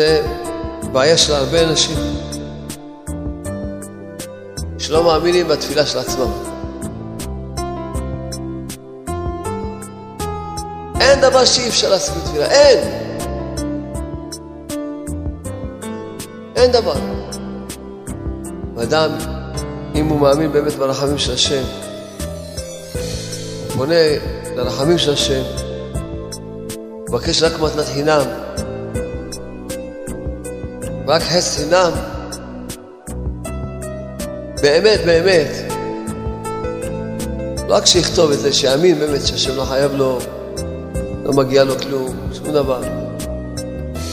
זה בעיה של הרבה אנשים שלא מאמינים בתפילה של עצמם. אין דבר שאי אפשר לעשות בתפילה, אין. אין דבר. אדם, אם הוא מאמין באמת ברחמים של השם, הוא פונה לרחמים של השם, מבקש רק מתנת חינם, רק חס חינם, באמת, באמת. רק שיכתוב את זה, שיאמין באמת שהשם לא חייב לו, לא מגיע לו כלום, שום דבר.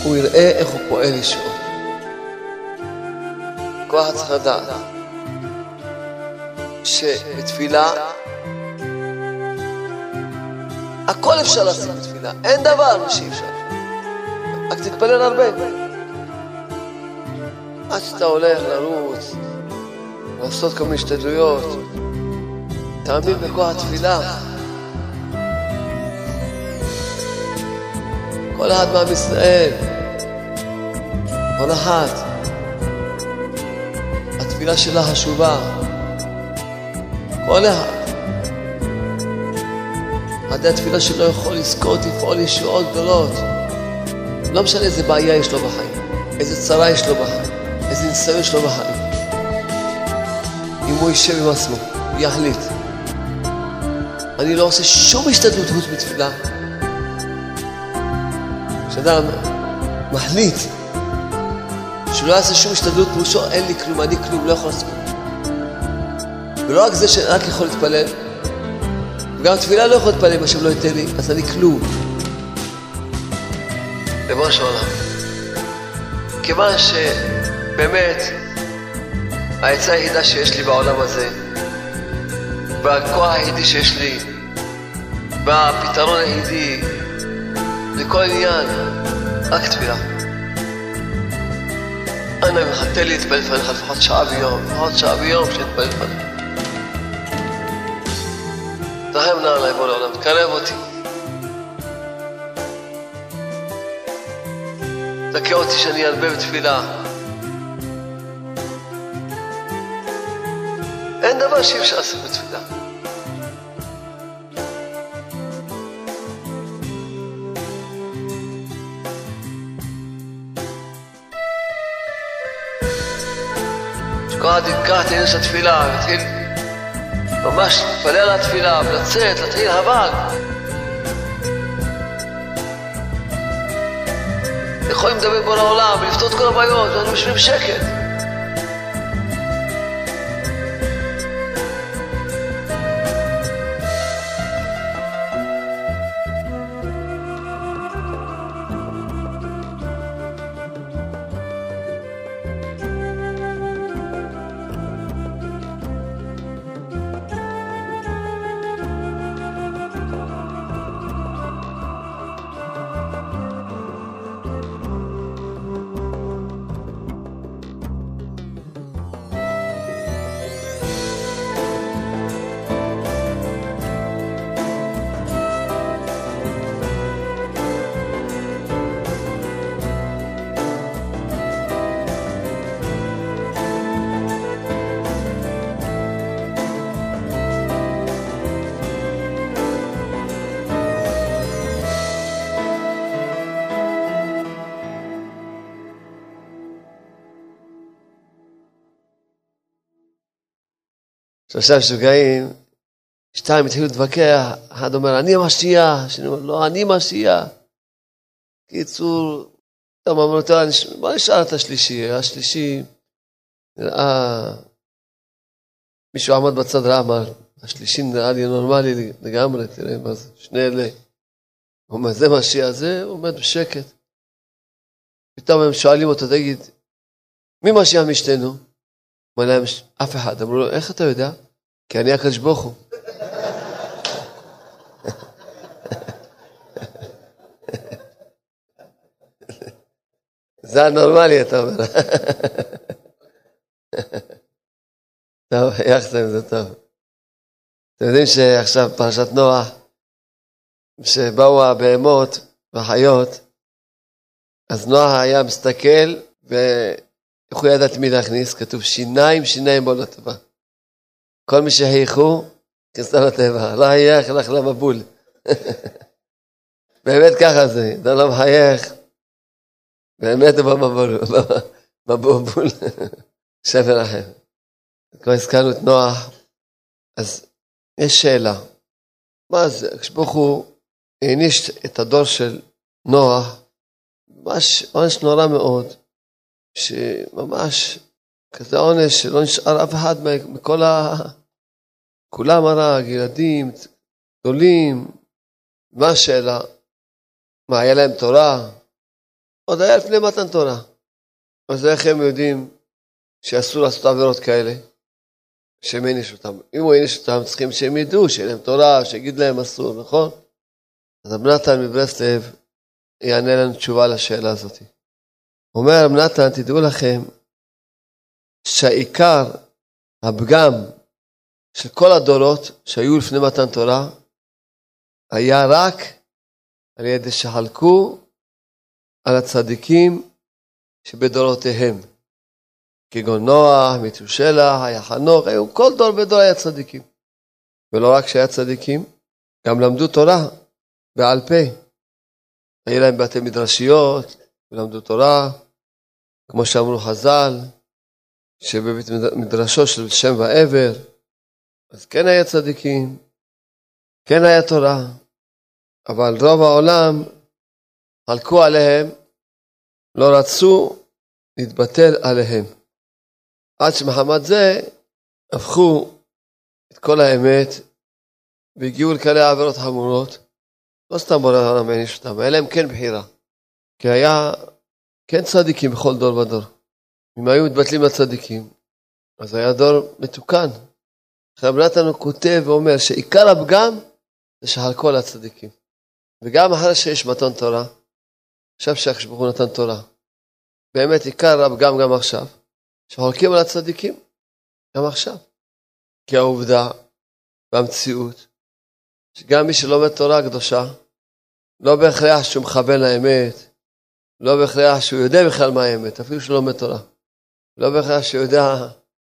הוא יראה איך הוא פועל ישועות. כוח צריך לדעת שבתפילה הכל אפשר לעשות בתפילה, אין דבר שאי אפשר. רק תתפלל הרבה. עד שאתה הולך לרוץ, לעשות כל מיני השתדלויות, תאמין בכוח התפילה. כל אחד מעם ישראל, כל אחת, התפילה שלה חשובה. כל אחד. עד התפילה שלו יכול לזכות לפעול ישועות גדולות. לא משנה איזה בעיה יש לו בחיים, איזה צרה יש לו בחיים, איזה ניסיון יש לו בחיים. אם הוא יישב עם עצמו, הוא יחליט. אני לא עושה שום השתדלות חוץ מתפילה. כשאדם מחליט שהוא לא יעשה שום השתדלות, פירושו אין לי כלום, אני כלום, לא יכול לעשות. ולא רק זה שרק יכול להתפלל, וגם תפילה לא יכול להתפלל אם השם לא ייתן לי, אז אני כלום. ריבונו של. כיוון שבאמת העצה היחידה שיש לי בעולם הזה, והכוח היחידי שיש לי, והפתרון היחידי לכל עניין, רק תפילה. אנא ממך, תן לי להתפלל לפניך לפחות שעה ביום, לפחות שעה ביום שנתפלל לפניך. תרחם נא עליי, בוא לעולם, תקרב אותי. תכה אותי שאני ארבה בתפילה. אפשר לעשות בתפילה. ייקח את של התפילה ויתחיל ממש להתפלל על התפילה ולצאת, להתחיל אבל. יכולים לדבר בו לעולם ולפתור את כל הבעיות, ואנחנו יושבים בשקט. שלושה משוגעים, שתיים התחילו להתווכח, אחד אומר, אני המשיח, השני אומר, לא, אני משיח. קיצור, טוב, אמרנו, בוא נשאל את השלישי, השלישי נראה, מישהו עמד בצד רע, אמר, השלישי נראה לי נורמלי לגמרי, תראה מה זה, שני אלה. הוא אומר, זה משיח, זה הוא עומד בשקט. פתאום הם שואלים אותו, תגיד, מי משיח משתינו? הוא אומר להם, אף אחד. אמרו לו, איך אתה יודע? כי אני הקדוש ברוך הוא. זה הנורמלי, אתה אומר. טוב, יחד עם זה טוב. אתם יודעים שעכשיו פרשת נוח, שבאו הבהמות והחיות, אז נוח היה מסתכל, ואיך הוא ידע את מי להכניס? כתוב שיניים, שיניים בו לטבע. כל מי שחייכו, כניסה לטבע. לא חייך, הלך למבול. באמת ככה זה, אתה לא מחייך, באמת הוא במבול, במבול, שבר אחר. כבר הזכרנו את נוח, אז יש שאלה, מה זה, כשברוך הוא העניש את הדור של נוח, ממש עונש נורא מאוד, שממש כזה עונש שלא נשאר אף אחד מכל ה... כולם הרג, ילדים, גדולים, מה השאלה? מה, היה להם תורה? עוד היה לפני מתן תורה. אז איך הם יודעים שאסור לעשות עבירות כאלה? שהם העניש אותם. אם הוא העניש אותם, צריכים שהם ידעו, שיהיה להם תורה, שיגיד להם אסור, נכון? אז רב נתן מברסלב יענה לנו תשובה לשאלה הזאת. אומר רב נתן, תדעו לכם שהעיקר, הפגם של כל הדורות שהיו לפני מתן תורה, היה רק על ידי שחלקו על הצדיקים שבדורותיהם. כגון נוח, מתושלח, היה חנוך, היו, כל דור ודור היה צדיקים. ולא רק שהיה צדיקים, גם למדו תורה בעל פה. היה להם בתי מדרשיות, ולמדו תורה, כמו שאמרו חז"ל, שבבית מדרשו של שם ועבר, אז כן היה צדיקים, כן היה תורה, אבל רוב העולם חלקו עליהם, לא רצו להתבטל עליהם. עד שמחמד זה הפכו את כל האמת והגיעו לכאלה עבירות חמורות. לא סתם בורא העולם העניש אותם, היה להם כן בחירה. כי היה כן צדיקים בכל דור ודור. אם היו מתבטלים לצדיקים, אז היה דור מתוקן. עכשיו נתן כותב ואומר שעיקר הפגם זה שחלקו על הצדיקים. וגם אחרי שיש מתון תורה, עכשיו שהקדוש ברוך הוא נתן תורה. באמת עיקר הפגם גם עכשיו, שחולקים על הצדיקים, גם עכשיו. כי העובדה והמציאות, שגם מי שלומד תורה קדושה, לא בהכרח שהוא מכוון לאמת, לא בהכרח שהוא יודע בכלל מה האמת, אפילו שהוא לומד תורה. לא בהכרח שהוא יודע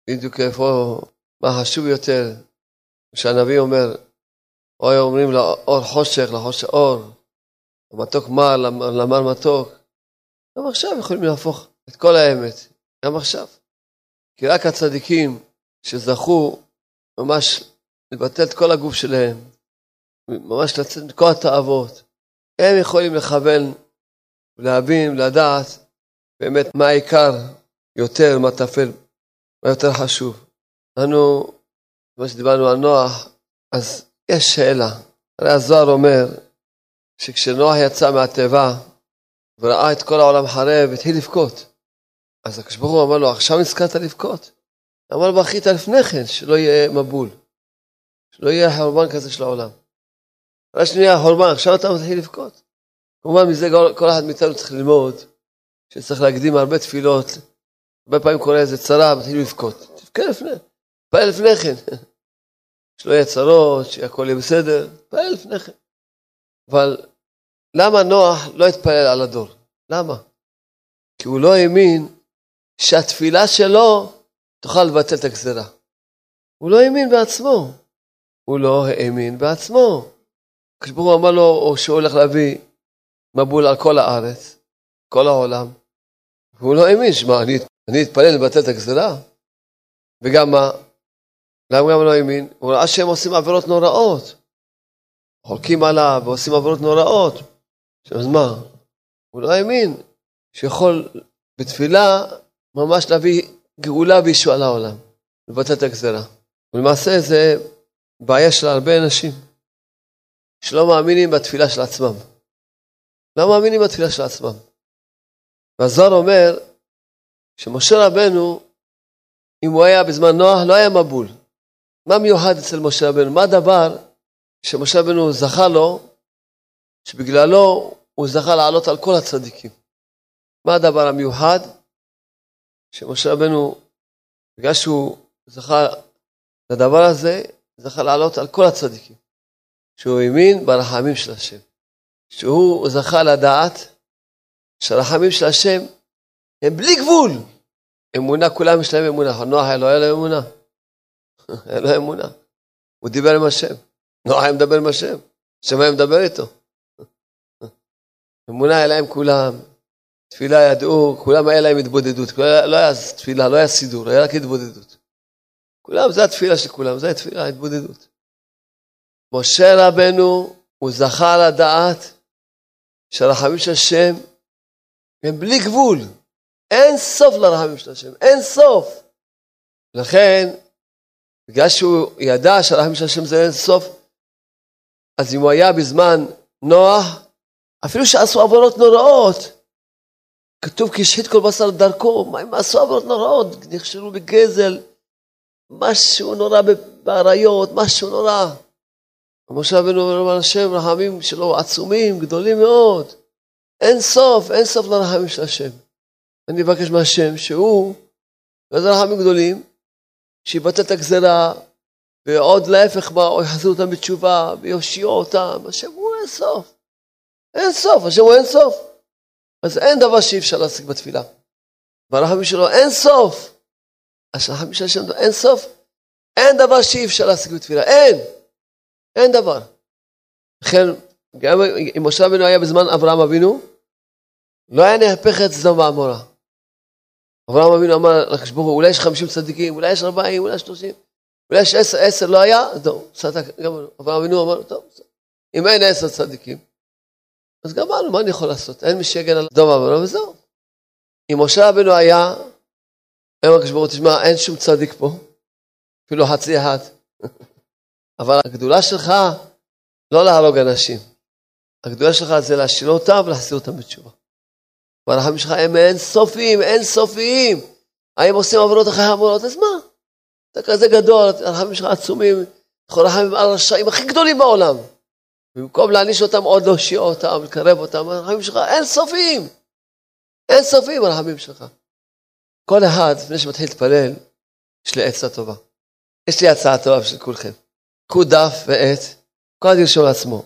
בדיוק איפה, מה חשוב יותר. כשהנביא אומר, אוי אומרים לאור חושך, לחושך אור, למתוק מר, למר מתוק. גם עכשיו יכולים להפוך את כל האמת, גם עכשיו. כי רק הצדיקים שזכו ממש לבטל את כל הגוף שלהם, ממש לצאת מכל התאוות, הם יכולים לכוון, להבין, לדעת באמת מה העיקר יותר, מה טפל, מה יותר חשוב. לנו, כמו שדיברנו על נוח, אז יש שאלה. הרי הזוהר אומר שכשנוח יצא מהתיבה וראה את כל העולם חרב, התחיל לבכות. אז הקדוש ברוך הוא אמר לו, עכשיו נזכרת לבכות? אמר לו, בכית לפני כן, שלא יהיה מבול. שלא יהיה חורבן כזה של העולם. אחרי שנהיה חורבן, עכשיו אתה מתחיל לבכות. כמובן, מזה כל אחד מאיתנו צריך ללמוד, שצריך להקדים הרבה תפילות. הרבה פעמים קורה איזה צרה, מתחיל לבכות. תבכה לפני, תפעל לפני כן. שלא יהיה צרות, שהכל יהיה בסדר, תפעל לפני כן. אבל למה נוח לא התפלל על הדור? למה? כי הוא לא האמין שהתפילה שלו תוכל לבטל את הגזרה. הוא לא האמין בעצמו. הוא לא האמין בעצמו. כשברוך אמר לו או שהוא הולך להביא מבול על כל הארץ, כל העולם, והוא לא האמין, שמע, אני, אני אתפלל לבטל את הגזרה? וגם מה? למה גם לא האמין? הוא ראה שהם עושים עבירות נוראות. חולקים עליו ועושים עבירות נוראות. אז מה? הוא לא האמין שיכול בתפילה ממש להביא גאולה וישוע לעולם, לבטל את הגזרה. ולמעשה זה בעיה של הרבה אנשים שלא מאמינים בתפילה של עצמם. לא מאמינים בתפילה של עצמם. והזוהר אומר שמשה רבנו, אם הוא היה בזמן נוח, לא היה מבול. מה מיוחד אצל משה רבנו? מה הדבר שמשה רבנו זכה לו, שבגללו הוא זכה לעלות על כל הצדיקים? מה הדבר המיוחד? שמשה רבנו, בגלל שהוא זכה לדבר הזה, זכה לעלות על כל הצדיקים. שהוא האמין ברחמים של השם. שהוא זכה לדעת שהרחמים של השם הם בלי גבול. אמונה, כולם יש להם אמונה. נוח היה לו אמונה. היה לו אמונה. הוא דיבר עם השם. נוח היה מדבר עם השם. השם היה מדבר איתו. אמונה היה להם כולם. תפילה ידעו, כולם היה להם התבודדות. לא היה תפילה, לא היה סידור, היה רק התבודדות. כולם, זה התפילה של כולם, זה התפילה, ההתבודדות. משה רבנו, הוא זכה לדעת שהרחמים של השם הם בלי גבול. אין סוף לרחמים של השם, אין סוף. לכן, בגלל שהוא ידע שהרחמים של השם זה אין סוף, אז אם הוא היה בזמן נוח, אפילו שעשו עבודות נוראות, כתוב כי השחית כל בשר דרכו, מה הם עשו עבודות נוראות? נכשלו בגזל, משהו נורא באריות, משהו נורא. משה רבנו אומר השם, רחמים שלו עצומים, גדולים מאוד. אין סוף, אין סוף לרחמים של השם. אני אבקש מהשם שהוא, וזה רחמים גדולים, שיבטל את הגזרה, ועוד להפך מה, או יחזירו אותם בתשובה, ויושיעו אותם. השם הוא אין סוף. אין סוף, השם הוא אין סוף. אז אין דבר שאי אפשר להשיג בתפילה. והרחמים שלו אין סוף. הרחמים של השם אין סוף. אין דבר שאי אפשר להשיג בתפילה, אין. אין דבר. לכן, גם אם משה רבינו היה בזמן אברהם אבינו, לא היה נהפך את סדום ועמורה. אברהם אבינו אמר לקדוש אולי יש חמישים צדיקים, אולי יש ארבעים, אולי יש שלושים, אולי יש עשר, עשר לא היה, אז טוב, גם אברהם אבינו אמר, טוב, אם אין עשר צדיקים, אז גמרנו, מה אני יכול לעשות? אין מי שיגן על סדום ועמורה, וזהו. אם משה רבינו היה, אומר הקדוש ברוך הוא, תשמע, אין שום צדיק פה, אפילו חצי אחד. אבל הגדולה שלך לא להרוג אנשים. הגדולה שלך זה להשאיר אותם ולהחזיר אותם בתשובה. והרחמים שלך הם אין סופיים, אין סופיים. האם עושים עבודות אחרי עבודות? אז מה? אתה כזה גדול, הרחמים שלך עצומים, יכול רחמים על הרשעים הכי גדולים בעולם. במקום להעניש אותם, עוד להושיע אותם, לקרב אותם, הרחמים שלך אין סופיים. אין סופיים הרחמים שלך. כל אחד, לפני שמתחיל להתפלל, יש לי עצה טובה. יש לי הצעה טובה בשביל כולכם. קחו דף ועט, כל אחד ירשום לעצמו.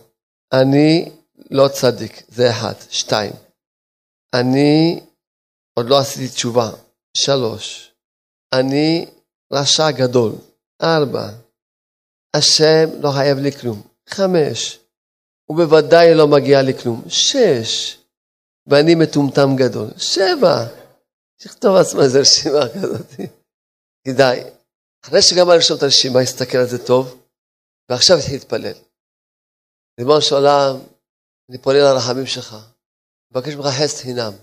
אני לא צדיק, זה אחד. שתיים, אני עוד לא עשיתי תשובה. שלוש, אני רשע גדול. ארבע, השם לא חייב לי כלום. חמש, הוא בוודאי לא מגיע לי כלום. שש, ואני מטומטם גדול. שבע, תכתוב לעצמו איזה רשימה כזאת. כדאי. אחרי שגם לרשום את הרשימה, יסתכל על זה טוב, ועכשיו התחיל להתפלל. ריבונו של עולם, אני פונה לרחמים שלך, מבקש ממך חסד חינם,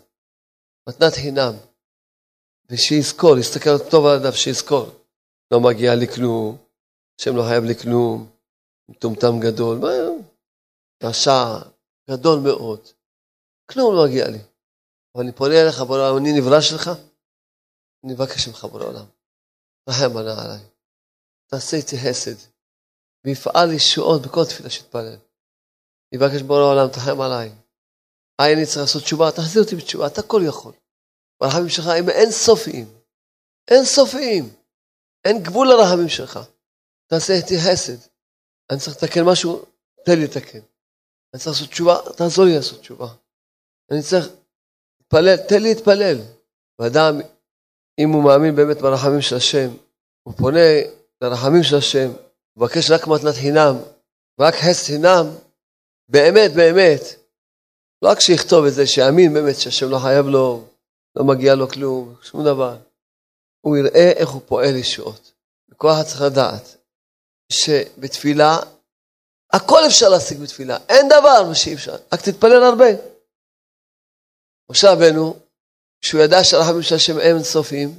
מתנת חינם, ושיזכור, יסתכל טוב על הדף, שיזכור. לא מגיע לי כלום, השם לא חייב לי כלום, מטומטם גדול, מה, רשע גדול מאוד, כלום לא מגיע לי. אבל אני פונה אליך, בורא עולם, אני נברא שלך, אני מבקש ממך, בורא עולם, רחם עליי, תעשה איתי חסד. ויפעל ישועות בכל תפילה שתפלל. יבקש בורא העולם, תחם עליי. היי, אני צריך לעשות תשובה, תחזיר אותי בתשובה, אתה כל יכול. והרחמים שלך הם אין סופיים. אין סופיים. אין גבול לרחמים שלך. תעשה איתי חסד. אני צריך לתקן משהו, תן לי לתקן. אני צריך לעשות תשובה, תעזור לי לעשות תשובה. אני צריך להתפלל, תן לי להתפלל. ואדם, אם הוא מאמין באמת ברחמים של השם, הוא פונה לרחמים של השם, מבקש רק מתנת חינם, רק חסד חינם, באמת, באמת, רק שיכתוב את זה, שיאמין באמת שהשם לא חייב לו, לא מגיע לו כלום, שום דבר. הוא יראה איך הוא פועל ישועות. וכל אחד צריך לדעת שבתפילה, הכל אפשר להשיג בתפילה, אין דבר מה שאי אפשר, רק תתפלל הרבה. משה רבנו, כשהוא ידע שהרחמים של השם הם אינסופיים,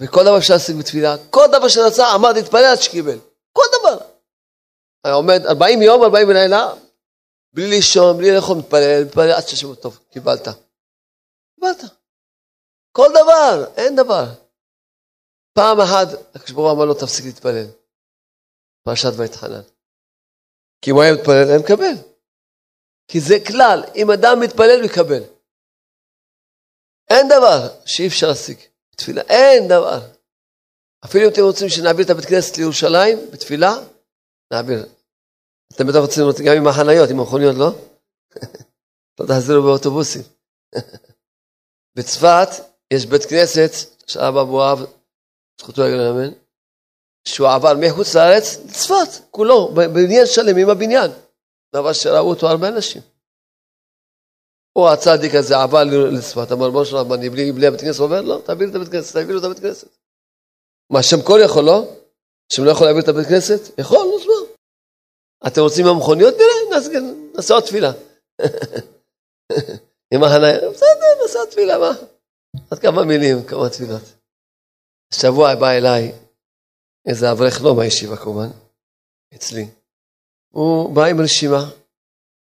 וכל דבר אפשר להשיג בתפילה, כל דבר שרצה עמד להתפלל עד שקיבל. כל דבר. היה עומד 40 יום, 40 לילה, בלי לישון, בלי לאכול, מתפלל, מתפלל עד שהשם טוב, קיבלת. קיבלת. כל דבר, אין דבר. פעם אחת, הקדוש ברוך הוא אמר לו, תפסיק להתפלל. פרשת ויתחנן. כי אם הוא היה מתפלל, היה מקבל. כי זה כלל, אם אדם מתפלל, הוא יקבל. אין דבר שאי אפשר להשיג. תפילה, אין דבר. אפילו אם אתם רוצים שנעביר את הבית כנסת לירושלים, בתפילה, נעביר. אתם בטח רוצים לראות גם עם החניות, עם המכוניות, לא? לא תחזירו באוטובוסים. בצפת יש בית כנסת, שאב אבו אב, זכותו יגן אמן, שהוא עבר מחוץ לארץ לצפת, כולו, בבניין שלם עם הבניין. דבר שראו אותו הרבה אנשים. או הצדיק הזה עבר לצפת, אמר בוא שלום, אני בלי, בלי הבית כנסת עובר? לא, תעביר את הבית כנסת, תעביר את הבית כנסת. מה, שם כל יכול, לא? שם לא יכול להעביר את הבית כנסת? יכול, שמע. אתם רוצים מהמכוניות? נראה, נעשה עוד תפילה. עם החניה, בסדר, נעשה עוד תפילה, מה? עוד כמה מילים, כמה תפילות. השבוע בא אליי איזה אברך, לא מהישיבה כמובן, אצלי. הוא בא עם רשימה.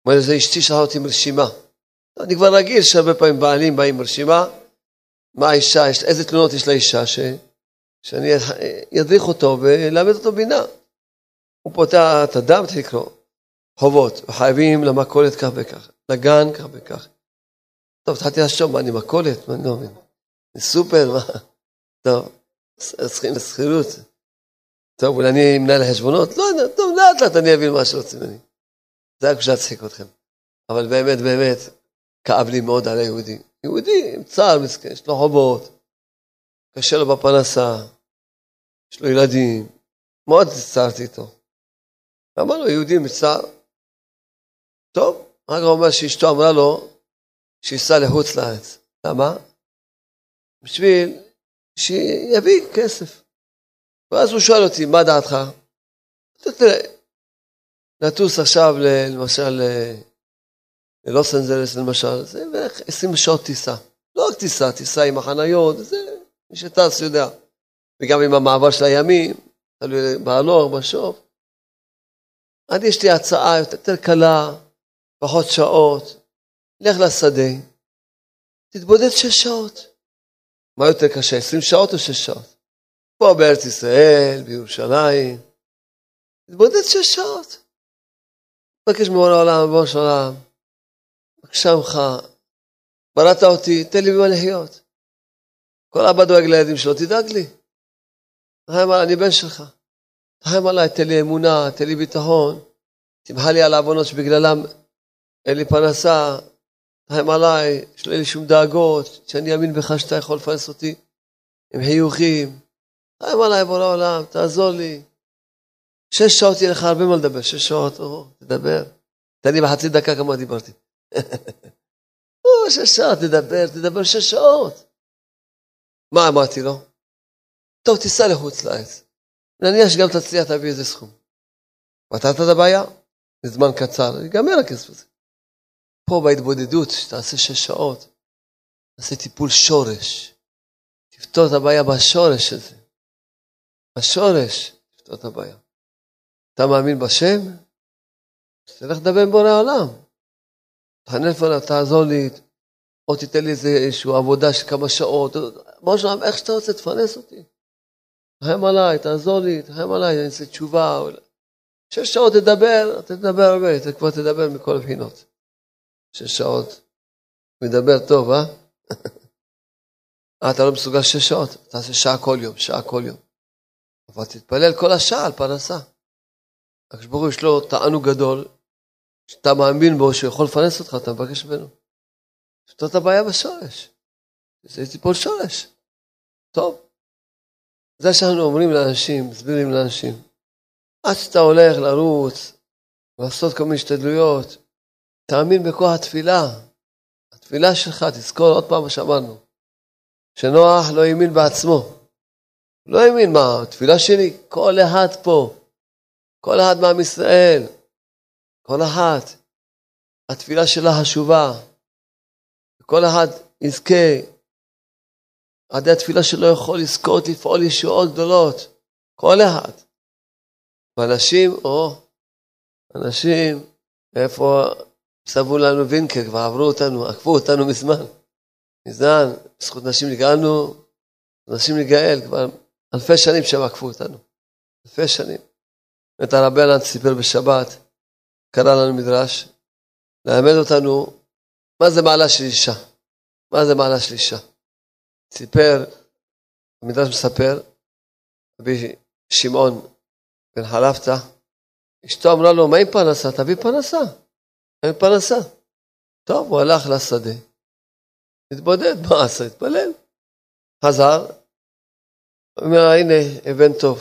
אומר, זה אשתי שלחה אותי עם רשימה. אני כבר רגיל שהרבה פעמים בעלים באים עם רשימה. מה האישה, איזה תלונות יש לאישה, ש, שאני אדריך אותו וללמד אותו בינה. הוא פותח את הדם, צריך לקרוא. חובות, חייבים למכולת כך וכך, לגן כך וכך. טוב, התחלתי לחשוב, מה, אני מכולת? מה, אני לא מבין. סופר, מה? טוב, צריכים לשכירות. טוב, אולי אני מנהל חשבונות? לא יודע, טוב, לאט לאט אני אבין מה שרוצים ממני. זה רק בשביל להצחיק אתכם. אבל באמת, באמת, כאב לי מאוד על היהודי. יהודי עם צער מסכן, יש לו חובות, קשה לו בפרנסה, יש לו ילדים, מאוד הצטערתי איתו. ואמר לו, יהודי מצער. טוב, רק הוא אומר שאשתו אמרה לו שייסע לחוץ לארץ. למה? בשביל שיביא כסף. ואז הוא שואל אותי, מה דעתך? תראה, לטוס עכשיו למשל ללוס אנזלס למשל, זה בערך 20 שעות טיסה. לא רק טיסה, טיסה עם החניות, זה מי שטס יודע. וגם עם המעבר של הימים, תלוי בהלוך, בשוף. עד יש לי הצעה יותר קלה, פחות שעות, לך לשדה, תתבודד שש שעות. מה יותר קשה, 20 שעות או שש שעות? פה בארץ ישראל, בירושלים, תתבודד שש שעות. מבקש מבורא העולם, מבוא של העולם, בבקשה ממך, בראת אותי, תן לי במה לחיות. כל אבא דואג לילדים שלו, תדאג לי. אני בן שלך. תרחם עליי, תן לי אמונה, תן לי ביטחון. תמחה לי על העוונות שבגללם אין לי פרנסה. תרחם עליי, שלא יהיה לי שום דאגות, שאני אאמין בך שאתה יכול לפרנס אותי עם חיוכים. תרחם עליי, בורא העולם, תעזור לי. שש שעות יהיה לך הרבה מה לדבר, שש שעות, או, תדבר. תן לי בחצי דקה כמה דיברתי. או, שש שעות, תדבר, תדבר שש שעות. מה אמרתי לו? טוב, תיסע לחוץ לארץ. נניח שגם תצליח להביא איזה סכום. פתרת את הבעיה? לזמן קצר, ייגמר הכסף הזה. פה בהתבודדות, שתעשה שש שעות, תעשה טיפול שורש. תפתור את הבעיה בשורש הזה. בשורש, תפתור את הבעיה. אתה מאמין בשם? תלך לדבר עם בורא העולם. תחנף עליו, תעזור לי, או תיתן לי איזושהי עבודה של כמה שעות, משהו, איך שאתה רוצה, תפרנס אותי. תרחם עליי, תעזור לי, תרחם עליי, אני אעשה תשובה. שש שעות תדבר, אתה תדבר הרבה, אתה כבר תדבר מכל הבחינות. שש שעות. מדבר טוב, אה? אה, אתה לא מסוגל שש שעות? תעשה שעה כל יום, שעה כל יום. אבל תתפלל כל השעה על פרנסה. הקדוש ברוך הוא יש לו תענוג גדול, שאתה מאמין בו, שהוא יכול לפרנס אותך, אתה מבקש ממנו. לפתור את הבעיה בשורש. זה טיפול שורש. טוב. זה שאנחנו אומרים לאנשים, מסבירים לאנשים, עד שאתה הולך לרוץ, לעשות כל מיני השתדלויות, תאמין בכוח התפילה. התפילה שלך, תזכור עוד פעם מה שאמרנו, שנוח לא האמין בעצמו. לא האמין מה, התפילה שלי, כל אחד פה, כל אחד מעם ישראל, כל אחת, התפילה שלה חשובה. כל אחד יזכה, עד התפילה שלו יכול לזכות לפעול ישועות גדולות. כל אחד. ואנשים, או, אנשים, איפה צבעו לנו וינקר, כבר עברו אותנו, עקפו אותנו מזמן. מזמן, בזכות נשים נגאלנו, נשים נגאל, כבר אלפי שנים שהם עקפו אותנו. אלפי שנים. באמת הרבי אלן סיפר בשבת, קרא לנו מדרש, ללמד אותנו מה זה מעלה של אישה. מה זה מעלה של אישה. סיפר, המדרש מספר, רבי שמעון בן חלפתא, אשתו אמרה לו, מה עם פרנסה? תביא פרנסה. אין פרנסה. טוב, הוא הלך לשדה. התבודד, מה עשה? התפלל. חזר, אומר, הנה, אבן טוב.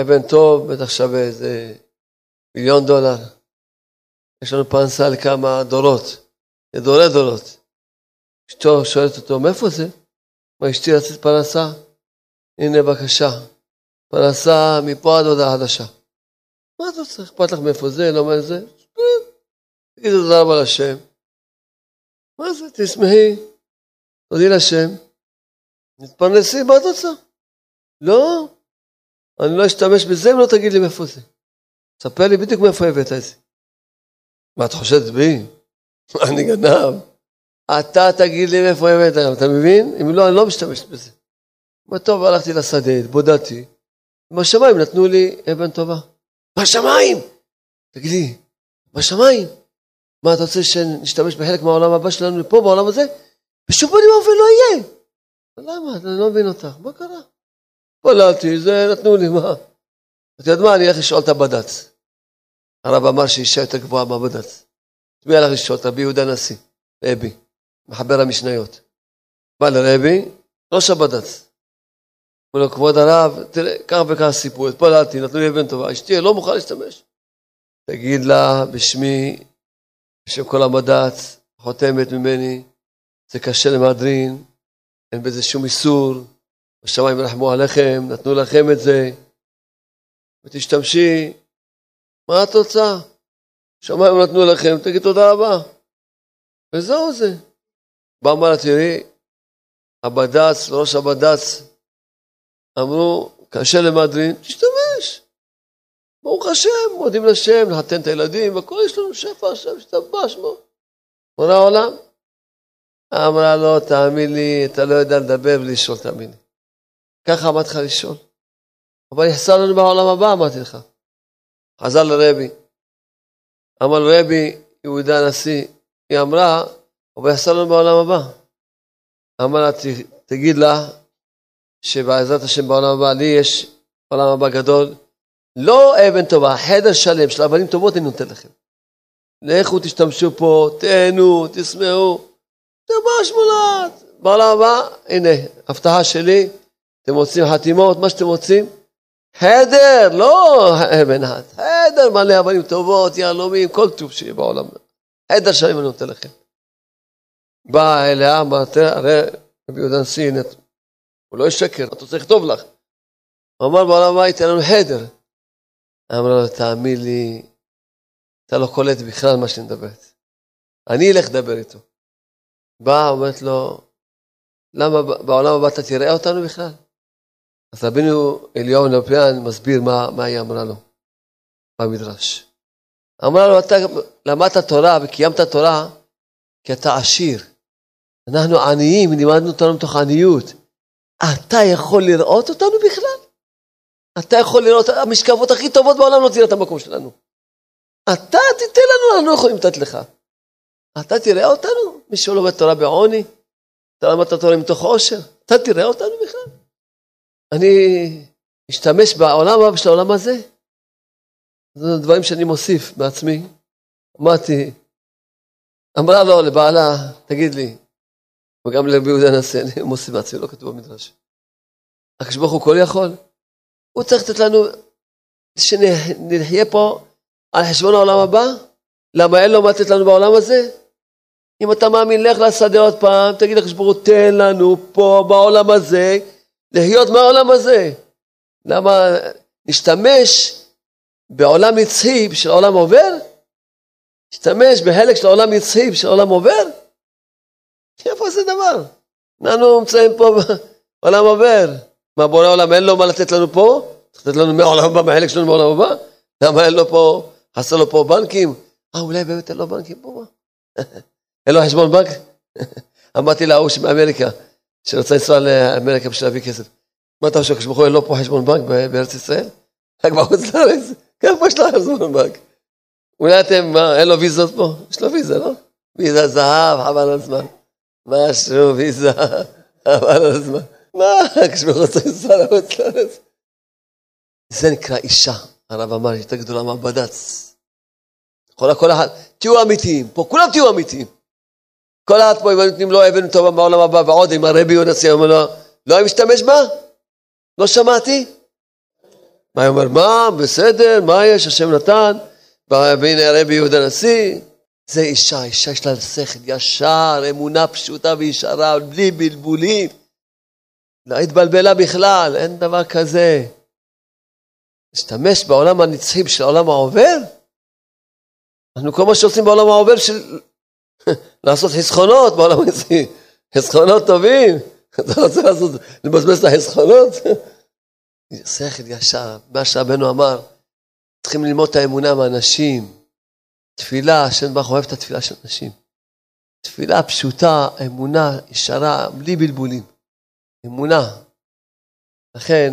אבן טוב, בטח שווה איזה מיליון דולר. יש לנו פרנסה לכמה דורות, לדורי דורות. אשתו שואלת אותו, מאיפה זה? מה, אשתי רצית פרנסה? הנה, בבקשה. פרנסה מפה עד הודעה חדשה. מה אתה רוצה? אכפת לך מאיפה זה, לא מה זה? תגידי תודה רבה לשם. מה זה? תשמחי, תודי לשם. נתפרנסי, מה את רוצה? לא, אני לא אשתמש בזה אם לא תגיד לי מאיפה זה. ספר לי בדיוק מאיפה הבאת את זה. מה, את חושדת בי? אני גנב. אתה תגיד לי מאיפה הבאת, אתה מבין? אם לא, אני לא משתמש בזה. מה טוב, הלכתי לשדה, התבודדתי. בשמיים נתנו לי אבן טובה. בשמיים! תגיד לי, בשמיים? מה, אתה רוצה שנשתמש בחלק מהעולם הבא שלנו פה, בעולם הזה? בשום פנים ואופן לא יהיה. למה? אני לא מבין אותך. מה קרה? פוללתי, זה נתנו לי, מה? את יודעת מה? אני אלך לשאול את הבד"ץ. הרב אמר שאישה יותר גבוהה מהבד"ץ. מי הלך לשאול? רבי יהודה נשיא, רבי, מחבר המשניות. בא לרבי, ראש הבד"ץ. אומר לו, כבוד הרב, תראה, כך וכך סיפור, התפללתי, נתנו לי אבן טובה, אשתי לא מוכן להשתמש. תגיד לה בשמי, בשם כל הבד"ץ, חותמת ממני, זה קשה למהדרין, אין בזה שום איסור, השמיים ירחמו עליכם, נתנו לכם את זה, ותשתמשי, מה התוצאה? שמיים נתנו לכם, תגיד תודה רבה. וזהו זה. בא אמר לה, תראי, הבד"ץ, ראש הבד"ץ, אמרו, קשה למהדרין, תשתמש. ברוך השם, מודים לשם, לחתן את הילדים, הכל יש לנו שפע השם, השתבש בו. בורא העולם. אמרה לו, תאמין לי, אתה לא יודע לדבר ולשאול, תאמין לי. ככה אמרתי לך לשאול. אבל יחסר לנו בעולם הבא, אמרתי לך. חזר לרבי. אמר רבי, יהודה הנשיא, היא אמרה, אבל יחסר לנו בעולם הבא. אמר לה, תגיד לה, שבעזרת השם בעולם הבא, לי יש עולם הבא גדול, לא אבן טובה, חדר שלם של אבנים טובות אני נותן לכם. לכו תשתמשו פה, תהנו, תשמעו, זה ממש מולד. בעולם הבא, הנה, הבטחה שלי, אתם רוצים חתימות, מה שאתם רוצים, חדר, לא אבן אחת, חדר מלא אבנים טובות, יהלומים, כל טוב שיהיה בעולם. חדר שלם אני נותן לכם. בא אליה, הרי רבי יהודה נשיא, הוא לא ישקר, אתה צריך לכתוב לך. הוא אמר בעולם הבא ייתן לנו חדר. אמר לו, תאמין לי, אתה לא קולט בכלל מה שאני מדברת. אני אלך לדבר איתו. באה, אומרת לו, למה בעולם הבא אתה תראה אותנו בכלל? אז רבינו אליהו נפליאן מסביר מה, מה היא אמרה לו במדרש. אמרה לו, אתה למדת תורה וקיימת תורה כי אתה עשיר. אנחנו עניים, לימדנו אותנו מתוך עניות. אתה יכול לראות אותנו בכלל? אתה יכול לראות, המשכבות הכי טובות בעולם לא תראה את המקום שלנו. אתה תיתן לנו, אנחנו לא יכולים לתת לך. אתה תראה אותנו? מי שלומד תורה בעוני? אתה למדת תורה מתוך עושר? אתה תראה אותנו בכלל? אני אשתמש בעולם הבא של העולם הזה? זה דברים שאני מוסיף בעצמי. אמרתי, אמרה לו לבעלה, תגיד לי, וגם לרבי יהודה הנשיא, בעצמי, לא כתוב במדרש. הקדוש ברוך הוא כל יכול. הוא צריך לתת לנו, שנחיה פה על חשבון העולם הבא? למה אין לו מה לתת לנו בעולם הזה? אם אתה מאמין, לך לשדה עוד פעם, תגיד לקדוש ברוך הוא, תן לנו פה בעולם הזה, לחיות מהעולם הזה. למה נשתמש בעולם נצחי בשביל העולם עובר? נשתמש בהלק של העולם נצחי בשביל העולם עובר? איפה זה דבר? אנחנו נמצאים פה בעולם עובר. מה, בורא העולם אין לו מה לתת לנו פה? צריך לתת לנו מהעולם הבא, מהחלק שלנו מהעולם הבא? למה אין לו פה, חסר לו פה בנקים? אה, אולי באמת אין לו בנקים פה? אין לו חשבון בנק? אמרתי להוא מאמריקה, שרצה לנסוע לאמריקה בשביל להביא כסף. מה אתה חושב, הוא אין לו פה חשבון בנק בארץ ישראל? רק בחוץ לארץ? כן, פה יש לו חשבון בנק. אולי אתם, מה, אין לו ויזות פה? יש לו ויזה, לא? ויזה זהב, חבל על הזמן. משהו, חבל על הזמן. מה, הוא צריך לנסוע לחוץ לארץ? זה נקרא אישה, הרב אמר, יותר גדולה מהבד"ץ. כל אחד, תהיו אמיתיים, פה כולם תהיו אמיתיים. כל האט פה, אם היו נותנים לו אבן טובה בעולם הבא ועוד, אם הרבי ציון אומר לו, לא היה משתמש בה? לא שמעתי? מה הוא אומר, מה, בסדר, מה יש, השם נתן, והנה הרבי יהודה נשיא. זה אישה, אישה יש לה שכל ישר, אמונה פשוטה וישרה, בלי בלבולים. לא התבלבלה בכלל, אין דבר כזה. להשתמש בעולם הנצחי של העולם העובר? אנחנו כל מה שעושים בעולם העובר של לעשות חסכונות בעולם הנצחי, חסכונות טובים, אתה רוצה לעשות, לבזבז את החסכונות? שכל ישר, מה שרבנו אמר, צריכים ללמוד את האמונה מאנשים. תפילה, השם ברוך אוהב את התפילה של אנשים. תפילה פשוטה, אמונה ישרה, בלי בלבולים. אמונה. לכן,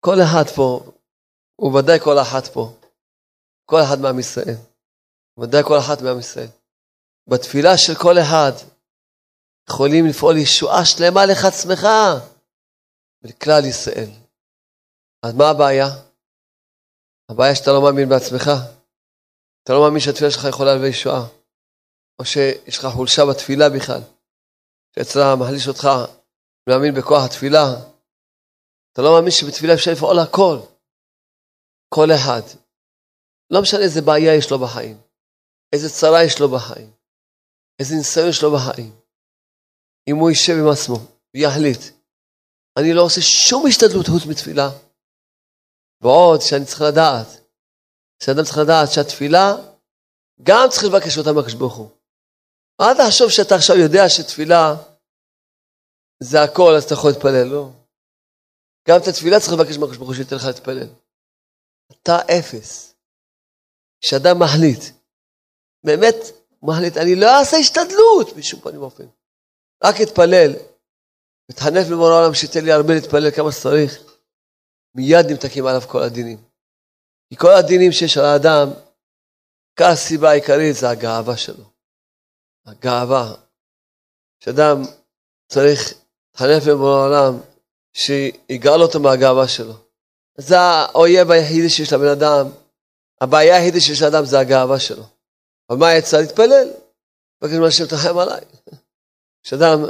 כל אחד פה, וודאי כל אחת פה, כל אחד מעם ישראל, ודאי כל אחת מעם ישראל, בתפילה של כל אחד יכולים לפעול ישועה שלמה לך עצמך ולכלל ישראל. אז מה הבעיה? הבעיה שאתה לא מאמין בעצמך. אתה לא מאמין שהתפילה שלך יכולה להביא ישועה. או שיש לך חולשה בתפילה בכלל, שאצלה מחליש אותך להאמין בכוח התפילה. אתה לא מאמין שבתפילה אפשר לפעול הכל. כל אחד. לא משנה איזה בעיה יש לו בחיים, איזה צרה יש לו בחיים, איזה ניסיון יש לו בחיים. אם הוא יישב עם עצמו ויחליט, אני לא עושה שום השתדלות חוץ מתפילה. ועוד שאני צריך לדעת, שאדם צריך לדעת שהתפילה, גם צריך לבקש אותה מהקדוש ברוך הוא. אל תחשוב שאתה עכשיו יודע שתפילה זה הכל, אז אתה יכול להתפלל, לא. גם את התפילה צריך לבקש מהקדוש ברוך הוא שייתן לך להתפלל. אתה אפס. כשאדם מחליט, באמת מחליט, אני לא אעשה השתדלות בשום פנים ואופן. רק אתפלל, מתחנף לבורא העולם שייתן לי הרבה להתפלל כמה שצריך, מיד נמתקים עליו כל הדינים. כי כל הדינים שיש על האדם, כל הסיבה העיקרית זה הגאווה שלו. הגאווה. שאדם צריך להתחנף לבורא העולם, שיגאל אותו מהגאווה שלו. זה האויב היחידי שיש לבן אדם, הבעיה היחידי שיש לאדם זה הגאווה שלו. אבל מה יצא? להתפלל. מבקש מהשם תרחם עליי. כשאדם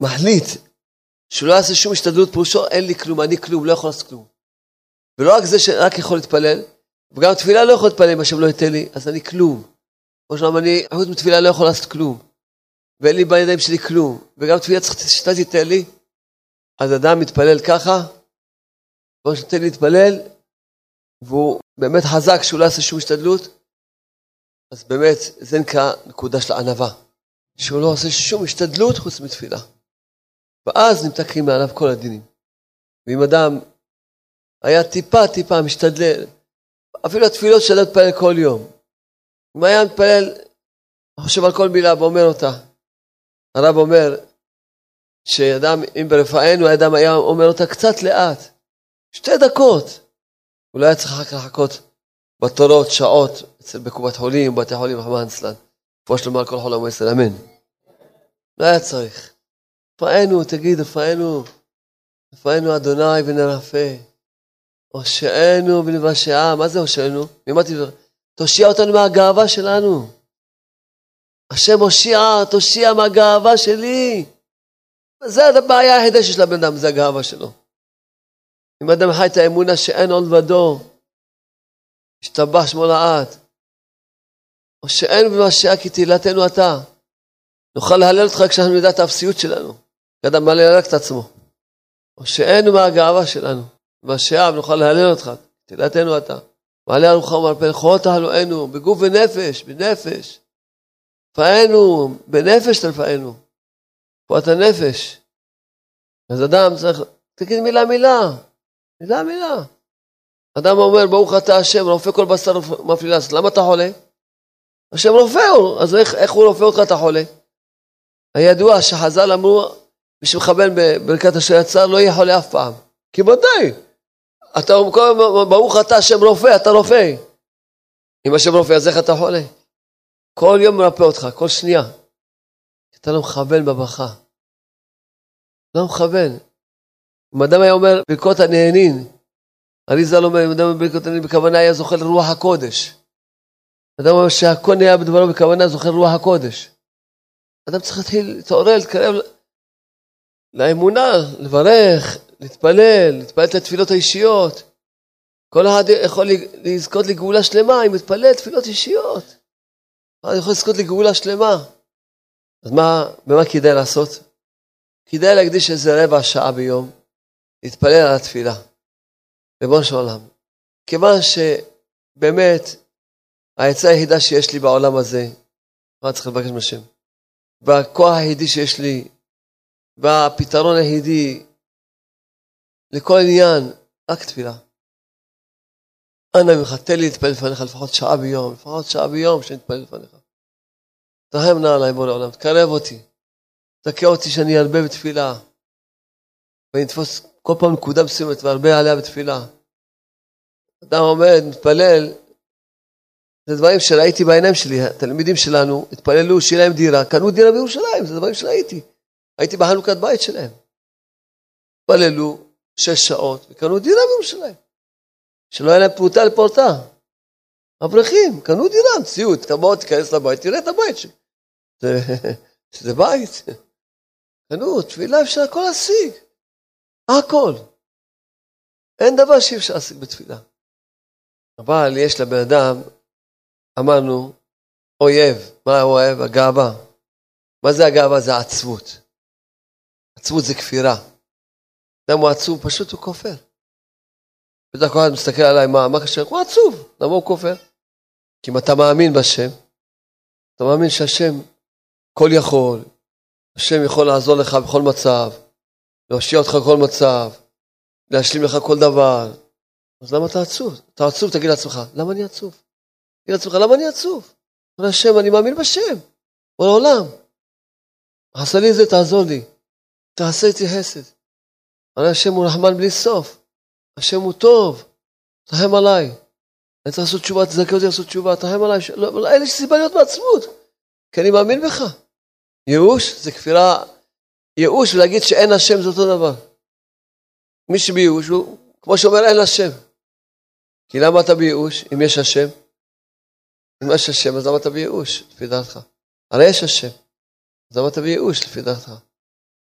מחליט שהוא לא יעשה שום השתדלות, פירושו אין לי כלום, אני כלום, לא יכול לעשות כלום. ולא רק זה שרק יכול להתפלל, וגם תפילה לא יכול להתפלל אם השם לא ייתן לי, אז אני כלום. כמו שאומר, אני חוץ מתפילה לא יכול לעשות כלום. ואין לי בידיים שלי כלום. וגם תפילה צריך שאתה תיתן לי. אז אדם מתפלל ככה, כמו שנותן לי להתפלל, והוא באמת חזק שהוא לא יעשה שום השתדלות, אז באמת זה נקרא נקודה של ענווה. שהוא לא עושה שום השתדלות חוץ מתפילה. ואז נמתקים מעליו כל הדינים. ואם אדם היה טיפה טיפה משתדל, אפילו התפילות של אדם מתפלל כל יום. אם היה מתפלל, חושב על כל מילה ואומר אותה. הרב אומר שאדם, אם ברפאנו, האדם היה אומר אותה קצת לאט, שתי דקות. הוא לא היה צריך אחר כך לחכות בתורות, שעות, אצל בקופת חולים, בתי חולים, רחמנא. רפואה שלמה על כל חולה ומעשר, אמן. לא היה צריך. רפאנו, תגיד, רפאנו, רפאנו אדוני ונרפא. הושענו ונבשעה, מה זה הושענו? מי אמרתי? תושיע אותנו מהגאווה שלנו. השם הושיע, תושיע מהגאווה שלי. זה הבעיה היחידה שיש לבן אדם, זה הגאווה שלו. אם אדם חי את האמונה שאין עוד ודו, השתבח שמו לעד. או שאין במשעה כי תהילתנו אתה. נוכל להלל אותך כשאנחנו נדע את האפסיות שלנו. כי אדם מעלה רק את עצמו. או שאין מהגאווה שלנו. במשעה ונוכל להלל אותך. תהילתנו אתה. מעלה ארוחה ומרפא לכל תהלואנו, בגוף ונפש, בנפש. פאנו, בנפש תרפאנו. רפואת הנפש. אז אדם צריך, תגיד מילה מילה. מילה מילה. אדם אומר, ברוך אתה השם, רופא כל בשר מפלילס, למה אתה חולה? השם רופא אז איך, איך הוא רופא אותך, אתה חולה? הידוע שחז"ל אמרו, מי שמכוון בברכת אשר יצר לא יהיה חולה אף פעם. כי ודאי, אתה אומר, ברוך אתה השם רופא, אתה רופא. אם השם רופא, אז איך אתה חולה? כל יום מרפא אותך, כל שנייה. אתה לא מכוון בברכה. לא מכוון. אם אדם היה אומר ברכות הנהנין, אריזה אומר, אם אדם אומר ברכות הנהנין, בכוונה היה זוכה לרוח הקודש. אדם אומר שהכל נהיה בדברו בכוונה זוכה לרוח הקודש. אדם צריך להתחיל להתעורר, להתקרב לאמונה, לברך, להתפלל, להתפלל את התפילות האישיות. כל אחד יכול לזכות לגאולה שלמה אם מתפלל תפילות אישיות. אחד יכול לזכות לגאולה שלמה. אז מה, במה כדאי לעשות? כדאי להקדיש איזה רבע שעה ביום, להתפלל על התפילה. ריבונו של עולם. כיוון שבאמת העצה היחידה שיש לי בעולם הזה, מה צריך לבקש מהשם? והכוח היחידי שיש לי, והפתרון היחידי לכל עניין, רק תפילה. אנא ממך, תן לי להתפלל לפניך לפחות שעה ביום, לפחות שעה ביום שאני אתפלל לפניך. תרחם נא עליי בוא לעולם, תקרב אותי, תכה אותי שאני ארבה בתפילה, ואני אתפוס כל פעם נקודה מסוימת וארבה עליה בתפילה. אדם עומד, מתפלל, זה דברים שראיתי בעיניים שלי, התלמידים שלנו התפללו, שיהיה להם דירה, קנו דירה בירושלים, זה דברים שראיתי. הייתי בחנוכת בית שלהם. התפללו שש שעות וקנו דירה בירושלים. שלא היה להם פרוטה לפורטה. אברכים, קנו דירה, המציאות, תבוא, תיכנס לבית, תראה את הבית שלי. זה, זה בית. קנו, תפילה אפשר הכל להשיג. הכל. אין דבר שאי אפשר להשיג בתפילה. אבל יש לבן אדם, אמרנו, אויב. מה האוהב? הגאווה. מה זה הגאווה? זה העצבות. עצבות זה כפירה. אדם הוא עצוב, פשוט הוא כופר. בטח כל אחד מסתכל עליי, מה, מה קשה? הוא עצוב, למה הוא כופר? כי אם אתה מאמין בשם, אתה מאמין שהשם כל יכול, השם יכול לעזור לך בכל מצב, להושיע אותך בכל מצב, להשלים לך כל דבר, אז למה אתה עצוב? אתה עצוב, תגיד לעצמך, למה אני עצוב? תגיד לעצמך, למה אני עצוב? אומר השם, אני מאמין בשם, כל העולם. עשה לי את זה, תעזור לי. תעשה איתי חסד. הרי השם הוא רחמן בלי סוף. השם הוא טוב, תרחם עליי. אני צריך לעשות תשובה, תזכה אותי לעשות תשובה, תרחם עליי. לא, לא, אין לי סיבה להיות בעצמות, כי אני מאמין בך. ייאוש זה כפירה, ייאוש ולהגיד שאין השם זה אותו דבר. מי שבייאוש הוא, כמו שאומר, אין השם. כי למה אתה בייאוש, אם יש השם? אם יש השם, אז למה אתה בייאוש, לפי דעתך? הרי יש השם. אז למה אתה בייאוש, לפי דעתך?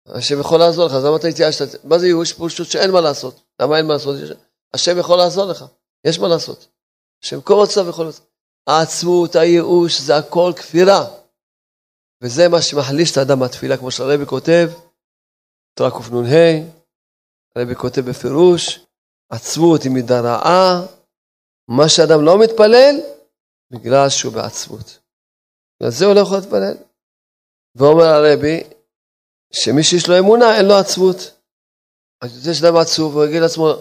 השם יכול לעזור לך, אז למה אתה התייאשת? מה זה ייאוש? פשוט שאין מה לעשות. למה אין מה לעשות? השם יכול לעזור לך, יש מה לעשות. השם כל מצב יכול לעשות. העצמות, הייאוש, זה הכל כפירה. וזה מה שמחליש את האדם מהתפילה, כמו שהרבי כותב, תורה קנ"ה, הרבי כותב בפירוש, עצמות היא מידה רעה, מה שאדם לא מתפלל, בגלל שהוא בעצמות. בגלל זה הוא לא יכול להתפלל. ואומר הרבי, שמי שיש לו אמונה, אין לו עצמות. אז זה שאדם עצוב, הוא יגיד לעצמו,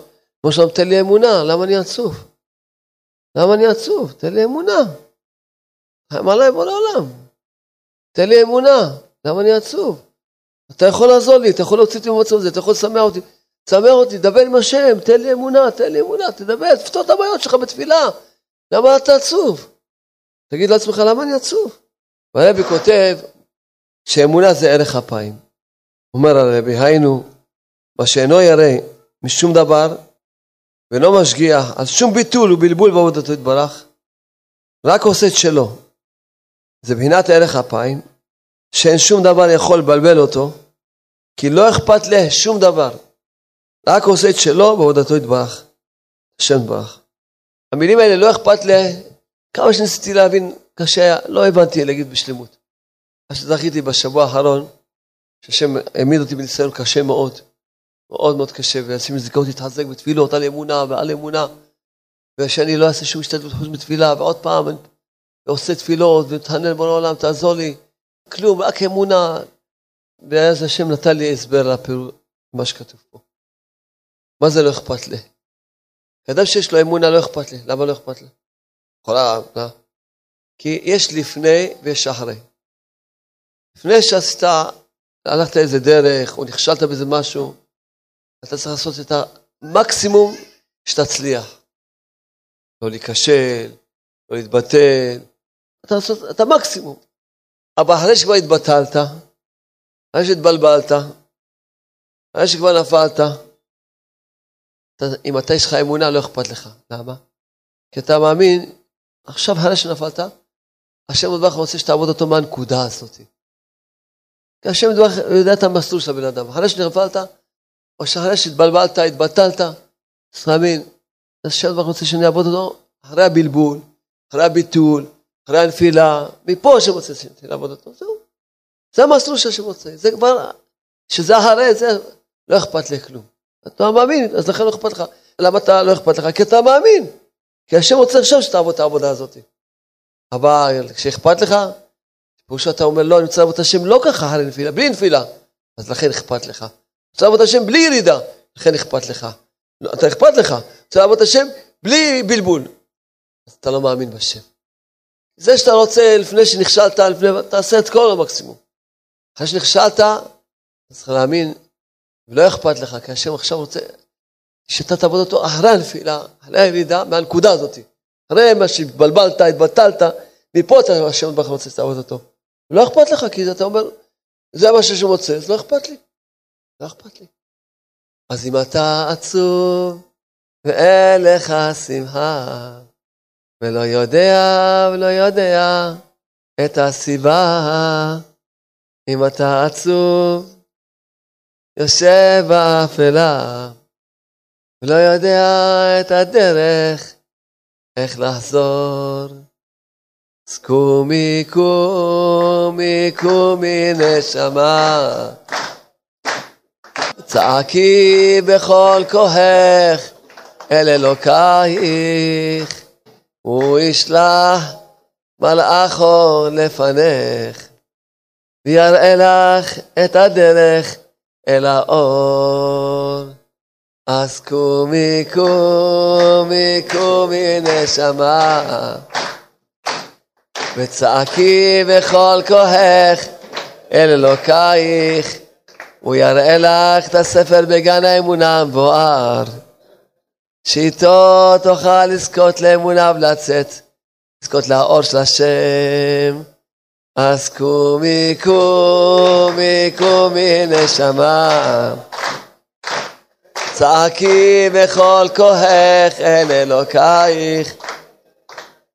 כמו שאומר, תן לי אמונה, למה אני עצוב? למה אני עצוב? תן לי אמונה. מה לא יבוא לעולם? תן לי אמונה, למה אני עצוב? אתה יכול לעזור לי, אתה יכול להוציא אותי ממצב הזה, אתה יכול לשמח אותי. תשמח אותי, דבר עם השם, תן לי אמונה, תן לי אמונה, תדבר, תפתור את הבעיות שלך בתפילה. למה אתה עצוב? תגיד לעצמך, למה אני עצוב? והרבי כותב שאמונה זה ערך אפיים. אומר הרבי, היינו, מה שאינו ירא משום דבר, ואינו משגיח על שום ביטול ובלבול בעבודתו יתברך, רק עושה את שלו. זה בחינת ערך אפיים, שאין שום דבר יכול לבלבל אותו, כי לא אכפת לה שום דבר. רק עושה את שלו בעבודתו יתברך. השם יתברך. המילים האלה לא אכפת לה, כמה שניסיתי להבין, קשה היה, לא הבנתי להגיד בשלמות. מה שזכיתי בשבוע האחרון, שהשם העמיד אותי בניסיון קשה מאוד, מאוד מאוד קשה, והשם יזכה אותי להתחזק בתפילות על אמונה ועל אמונה, ושאני לא אעשה שום השתתפות חוץ בתפילה, ועוד פעם, ועושה תפילות, ומתחנן בו לעולם, תעזור לי, כלום, רק אמונה. ואז השם נתן לי הסבר למה שכתוב פה. מה זה לא אכפת לי? אדם שיש לו אמונה לא אכפת לי, למה לא אכפת לי? יכולה, לא? כי יש לפני ויש אחרי. לפני שעשית הלכת איזה דרך, או נכשלת באיזה משהו, אתה צריך לעשות את המקסימום שתצליח. לא להיכשל, לא להתבטל, אתה לעשות את המקסימום. אבל אחרי שכבר התבטלת, אחרי שהתבלבלת, אחרי שכבר נפלת, אתה, אם אתה יש לך אמונה, לא אכפת לך. למה? כי אתה מאמין, עכשיו אחרי שנפלת, השם עוד רוצה שתעבוד אותו מהנקודה הזאת. כי השם יודע את המסלול של הבן אדם. אחרי שנפלת, או שאחרי שהתבלבלת, התבטלת, צריך להאמין, השם ברוך רוצה שאני אעבוד אותו אחרי הבלבול, אחרי הביטול, אחרי הנפילה, מפה השם רוצה שאני לעבוד אותו, זהו. זה המסלול שהשם רוצה, זה כבר, שזה אחרי זה, לא אכפת לי כלום. אתה מאמין, אז לכן לא אכפת לך. למה אתה לא אכפת לך? כי אתה מאמין. כי השם רוצה עכשיו שתעבוד את העבודה הזאת. אבל כשאכפת לך, פירוש שאתה אומר, לא, אני רוצה לעבוד את השם לא ככה אחרי נפילה, בלי נפילה. אז לכן אכפת לך. רוצה לעבוד את השם בלי ירידה, לכן אכפת לך. לא, אתה אכפת לך, רוצה לעבוד את השם בלי בלבול. אז אתה לא מאמין בשם. זה שאתה רוצה, לפני שנכשלת, לפני, תעשה את כל המקסימום. אחרי שנכשלת, אתה צריך להאמין, ולא אכפת לך, כי השם עכשיו רוצה שאתה תעבוד אותו אחרי הנפילה, אחרי הירידה, מהנקודה הזאת. אחרי מה שהתבלבלת, התבטלת, מפה אתה, השם ברוך רוצה שתעבוד אותו. לא אכפת לך, כי אתה אומר, זה מה שהשם רוצה, אז לא אכפת לי. לא אכפת לי. אז אם אתה עצוב, ואין לך שמחה, ולא יודע ולא יודע את הסיבה, אם אתה עצוב, יושב באפלה, ולא יודע את הדרך, איך לחזור. אז קומי, קומי, קומי נשמה. צעקי בכל כוחך אל אלוקייך, הוא ישלח מלאכו לפניך, ויראה לך את הדרך אל האור. אז קומי, קומי, קומי נשמה, וצעקי בכל כוחך אל אלוקייך, הוא יראה לך את הספר בגן האמונה המבואר, שאיתו תוכל לזכות לאמונה ולצאת, לזכות לאור של השם. אז קומי, קומי, קומי נשמה. צעקי בכל כוחך אל אלוקייך.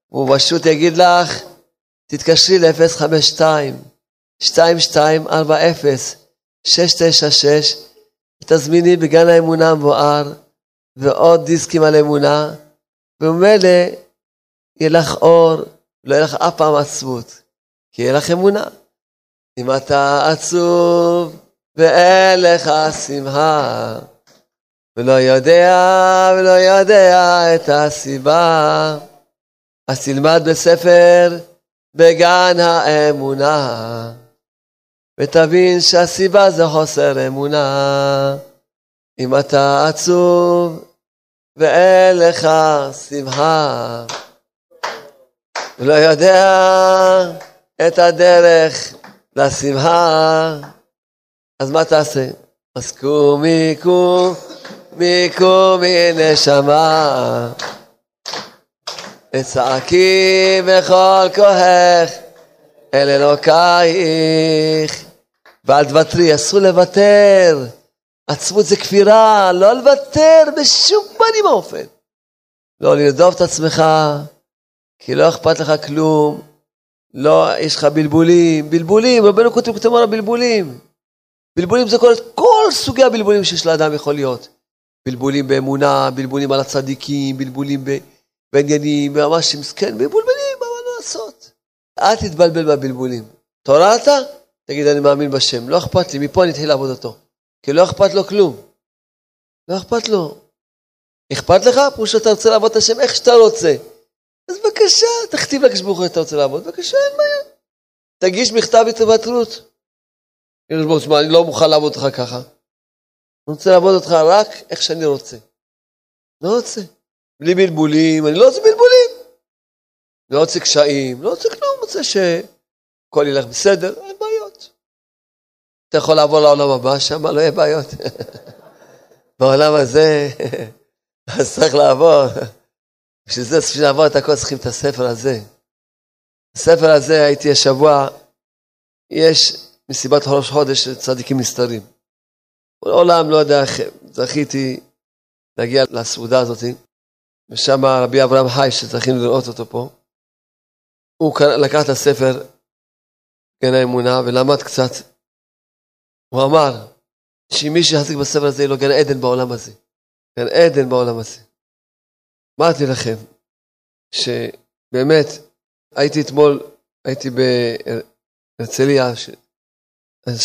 הוא פשוט יגיד לך, תתקשרי ל-052 2240 696 ותזמיני בגן האמונה המבואר ועוד דיסקים על אמונה, וממילא יהיה לך אור, לא יהיה לך אף פעם עצבות, כי יהיה לך אמונה. אם אתה עצוב ואין לך שמחה, ולא יודע ולא יודע את הסיבה, אז תלמד בספר בגן האמונה, ותבין שהסיבה זה חוסר אמונה. אם אתה עצוב ואין לך שמחה, ולא יודע את הדרך לשמחה, אז מה תעשה? אז קומי קומי קומי נשמה, וצעקי בכל כוחך אל אלוקייך, ואל תוותרי, אסור לוותר. עצמות זה כפירה, לא לוותר בשום פנים ואופן. לא לרדוף את עצמך, כי לא אכפת לך כלום. לא, יש לך בלבולים, בלבולים, רבנו כותב כתוב על הבלבולים. בלבולים זה כל, כל סוגי הבלבולים שיש לאדם יכול להיות. בלבולים באמונה, בלבולים על הצדיקים, בלבולים בעניינים, ממש מסכן, בלבולים, מה לעשות? אל תתבלבל מהבלבולים. תוררת? תגיד, אני מאמין בשם. לא אכפת לי, מפה אני אתחיל לעבוד אותו. כי לא אכפת לו כלום. לא אכפת לו. אכפת לך? פירוש שאתה רוצה לעבוד את השם איך שאתה רוצה. אז בבקשה, תכתיב לקדוש ברוך הוא אתה רוצה לעבוד, בבקשה, אין בעיה. תגיש מכתב התבטלות. הקדוש ברוך הוא, אני לא מוכן לעבוד אותך ככה. אני רוצה לעבוד אותך רק איך שאני רוצה. לא רוצה. בלי בלבולים, אני לא רוצה בלבולים. לא רוצה קשיים, לא רוצה כלום, רוצה שהכל ילך בסדר, אין בעיות. אתה יכול לעבור לעולם הבא, שם לא יהיה בעיות. בעולם הזה, אז צריך לעבור. בשביל זה, בשביל לעבור את הכל צריכים את הספר הזה. הספר הזה, הייתי השבוע, יש מסיבת חודש של צדיקים נסתרים. לעולם, לא יודע איך, זכיתי להגיע לסעודה הזאת, ושם רבי אברהם חי, שזכינו לראות אותו פה, הוא לקח את הספר, גן האמונה, ולמד קצת הוא אמר שאם מי שיחזיק בספר הזה יהיה לו גן עדן בעולם הזה. גן עדן בעולם הזה. אמרתי לכם שבאמת הייתי אתמול, הייתי בהרצליה,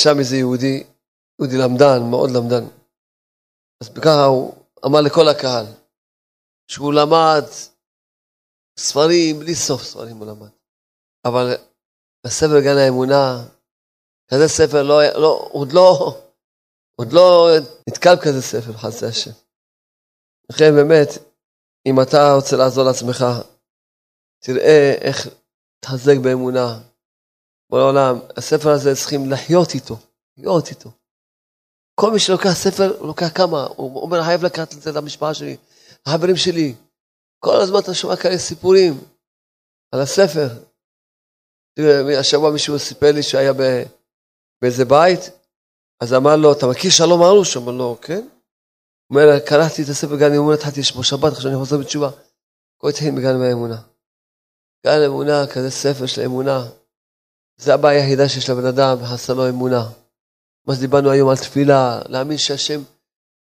שם איזה יהודי, יהודי למדן, מאוד למדן. אז ככה הוא אמר לכל הקהל, שהוא למד ספרים, בלי סוף ספרים הוא למד. אבל הספר גן האמונה, כזה ספר לא, לא, עוד לא, עוד לא נתקל בכזה ספר, חסי השם. לכן באמת, אם אתה רוצה לעזור לעצמך, תראה איך תחזק באמונה. בעולם, הספר הזה צריכים לחיות איתו, לחיות איתו. כל מי שלוקח ספר, הוא לוקח כמה, הוא אומר, חייב לקחת את זה למשפחה שלי, החברים שלי. כל הזמן אתה שומע כאלה סיפורים על הספר. השבוע מישהו סיפר לי שהיה באיזה בית, אז אמר לו, אתה מכיר שלום ארוש? אמר לו, כן. הוא אומר, קראתי את הספר גן אמונה, התחלתי לשמור שבת, עכשיו אני חוזר בתשובה. הכל התחיל מגן האמונה. גן אמונה, כזה ספר של אמונה. זה הבעיה היחידה שיש לבן אדם, חסר לו אמונה. מה שדיברנו היום על תפילה, להאמין שהשם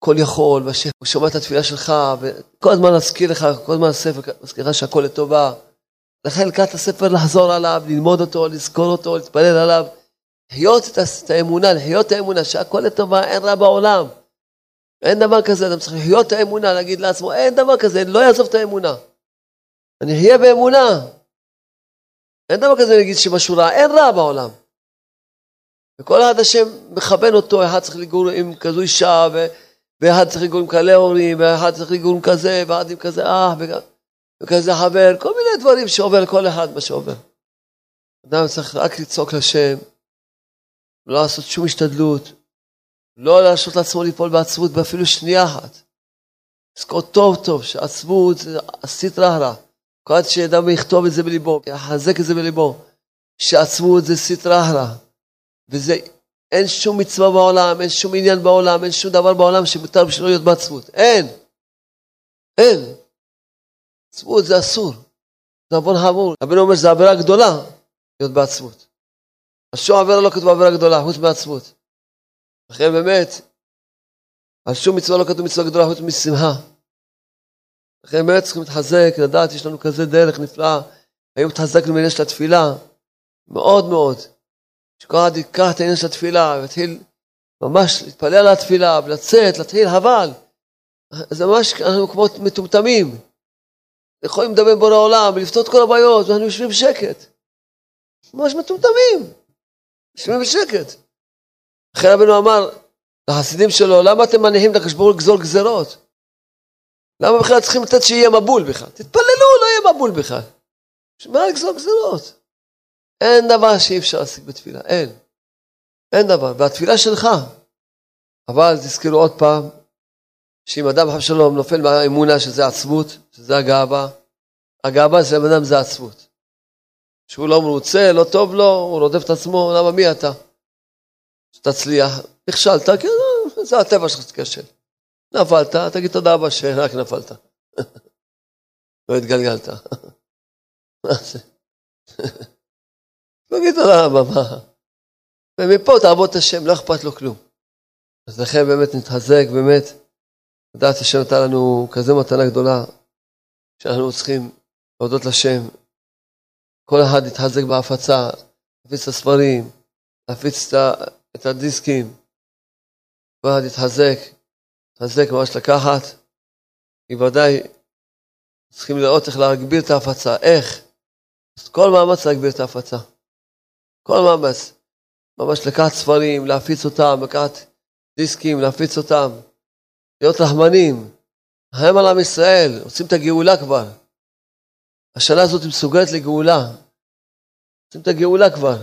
כל יכול, והשם שומע את התפילה שלך, וכל הזמן להזכיר לך, כל הזמן הספר מזכיר לך שהכל לטובה. לכן לקראת הספר לחזור עליו, ללמוד אותו, לזכור אותו, להתפלל עליו. לחיות את האמונה, לחיות את האמונה שהכל לטובה, אין רע בעולם. אין דבר כזה, אדם צריך לחיות את האמונה, להגיד לעצמו, אין דבר כזה, לא יעזוב את האמונה. אני אחיה באמונה. אין דבר כזה להגיד שמשהו רע, אין רע בעולם. וכל אחד השם מכוון אותו, אחד צריך לגור עם כזו אישה, ו... ואחד צריך עם כאלה הורים, ואחד צריך עם כזה, ואחד עם כזה אח, וכזה חבר, כל מיני דברים שעובר לכל אחד מה שעובר. אדם צריך רק לצעוק לשם, לא לעשות שום השתדלות, לא להרשות לעצמו ליפול בעצבות באפילו שנייה אחת. לזכור טוב טוב שעצבות זה הסטרא רע. כל עד שאדם יכתוב את זה בליבו, יחזק את זה בליבו, שעצמות זה סטרא רע. וזה, אין שום מצווה בעולם, אין שום עניין בעולם, אין שום דבר בעולם שמותר בשבילו להיות בעצמות. אין. אין. עצמות זה אסור. זה עוון חמור. רבינו אומר שזה עבירה גדולה להיות בעצמות. אז שום עבירה לא כתוב עבירה גדולה, חוץ מעצמות. לכן באמת, על שום מצווה לא כתוב מצווה גדולה חוץ משמחה. לכן באמת צריכים להתחזק, לדעת, יש לנו כזה דרך נפלאה. היום התחזקנו מעניין של התפילה, מאוד מאוד. שכל אחד ייקח את העניין של התפילה ויתחיל ממש להתפלל על התפילה ולצאת, להתחיל, אבל זה ממש, אנחנו כמו מטומטמים. יכולים לדבר בורא העולם ולפתור את כל הבעיות, ואנחנו יושבים בשקט. ממש מטומטמים. יושבים בשקט. אחרי רבנו אמר לחסידים שלו, למה אתם מניחים לקדוש ברוך לגזור גזרות? למה בכלל צריכים לתת שיהיה מבול בכלל? תתפללו, לא יהיה מבול בכלל. מה לגזור גזרות? אין דבר שאי אפשר להשיג בתפילה, אין. אין דבר, והתפילה שלך. אבל תזכרו עוד פעם, שאם אדם חב שלום נופל מהאמונה שזה עצבות, שזה הגאווה, הגאווה של הבן אדם זה עצבות. שהוא לא מרוצה, לא טוב לו, הוא רודף את עצמו, למה מי אתה? שתצליח, נכשלת, כן, זה הטבע שלך שתיכשל. נפלת, תגיד תודה רבה שרק נפלת. לא התגלגלת. מה זה? תודה רבה, מה? ומפה תעבוד את השם, לא אכפת לו כלום. אז לכן באמת נתחזק, באמת, לדעת השם נתן לנו כזה מתנה גדולה, שאנחנו צריכים להודות לשם. כל אחד יתחזק בהפצה, להפיץ את הספרים, להפיץ את הדיסקים, כל אחד יתחזק, יתחזק ממש לקחת, כי ודאי צריכים לראות איך להגביר את ההפצה, איך? אז כל מאמץ להגביר את ההפצה. כל מאמץ. ממש לקחת ספרים, להפיץ אותם, לקחת דיסקים, להפיץ אותם. להיות רחמנים. הם על עם ישראל, רוצים את הגאולה כבר. השנה הזאת מסוגלת לגאולה. רוצים את הגאולה כבר.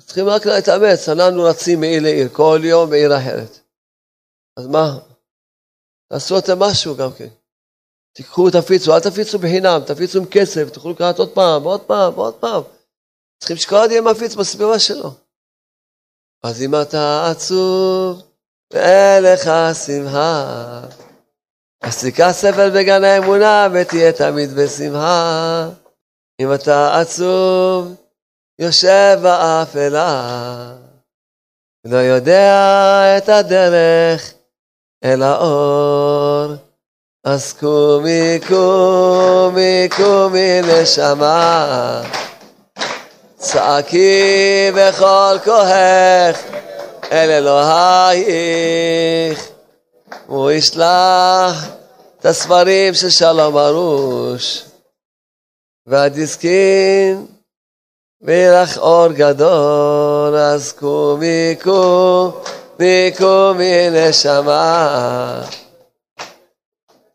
צריכים רק להתאמץ, אנחנו רצים מעיר לעיר, כל יום בעיר אחרת. אז מה? תעשו אתם משהו גם כן. תיקחו, תפיצו, אל תפיצו בחינם, תפיצו עם כסף, תוכלו לקראת עוד פעם, עוד פעם, עוד פעם. צריכים שכל אחד יהיה מפיץ בסביבה שלו. אז אם אתה עצוב, ואין לך שמחה, אז תיקח סבל בגן האמונה ותהיה תמיד בשמחה. אם אתה עצוב, יושב באפלה, לא יודע את הדרך אל האור. אז קומי, קומי, קומי נשמה, צעקי בכל כוחך אל אלוהיך, הוא ישלח את הספרים של שלום ארוש, והדיסקין ויהיה לך אור גדול, אז קומי, קומי, קומי נשמה.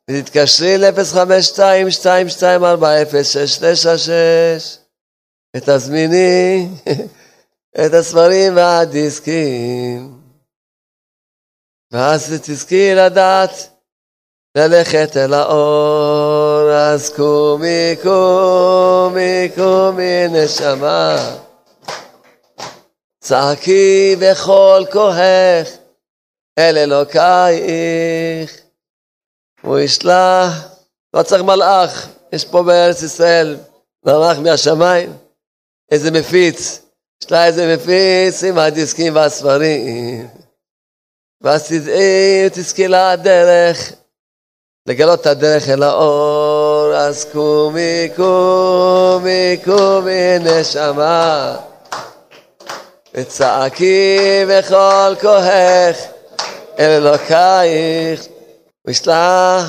ותתקשרי ל-052-224-0696 ותזמיני את הספרים והדיסקים. ואז תזכי לדעת ללכת אל האור, אז קומי, קומי, קומי נשמה. צעקי בכל כוחך אל אלוקייך. הוא ישלח, לא צריך מלאך, יש פה בארץ ישראל מלאך מהשמיים, איזה מפיץ, יש לה איזה מפיץ עם הדיסקים והספרים. ואז תדעי, תזכי לדרך, לגלות את הדרך אל האור, אז קומי, קומי, קומי נשמה, וצעקי בכל כוחך אל אלוקייך. הוא ישלח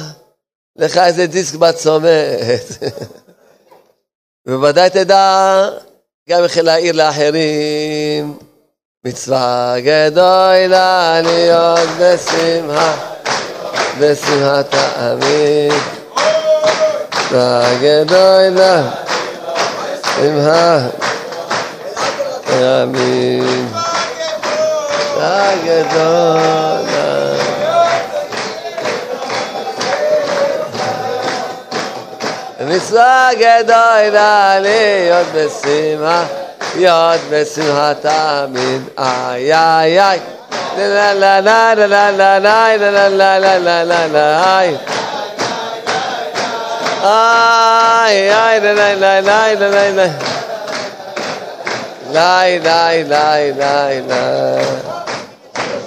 לך איזה דיסק בצומת. ובוודאי תדע גם איך להעיר לאחרים. מצווה גדולה להיות בשמחה, בשמחת העמים. מצווה גדולה, שמחה, העמים. מצווה גדולה. מצווה גדולה להיות בשמחה, להיות בשמחה תמיד, איי איי איי. לה לה לה לה לה לה לה לה לה לה לה לה לה איי איי לה לה לה לה לה לה לה לי לי לי לי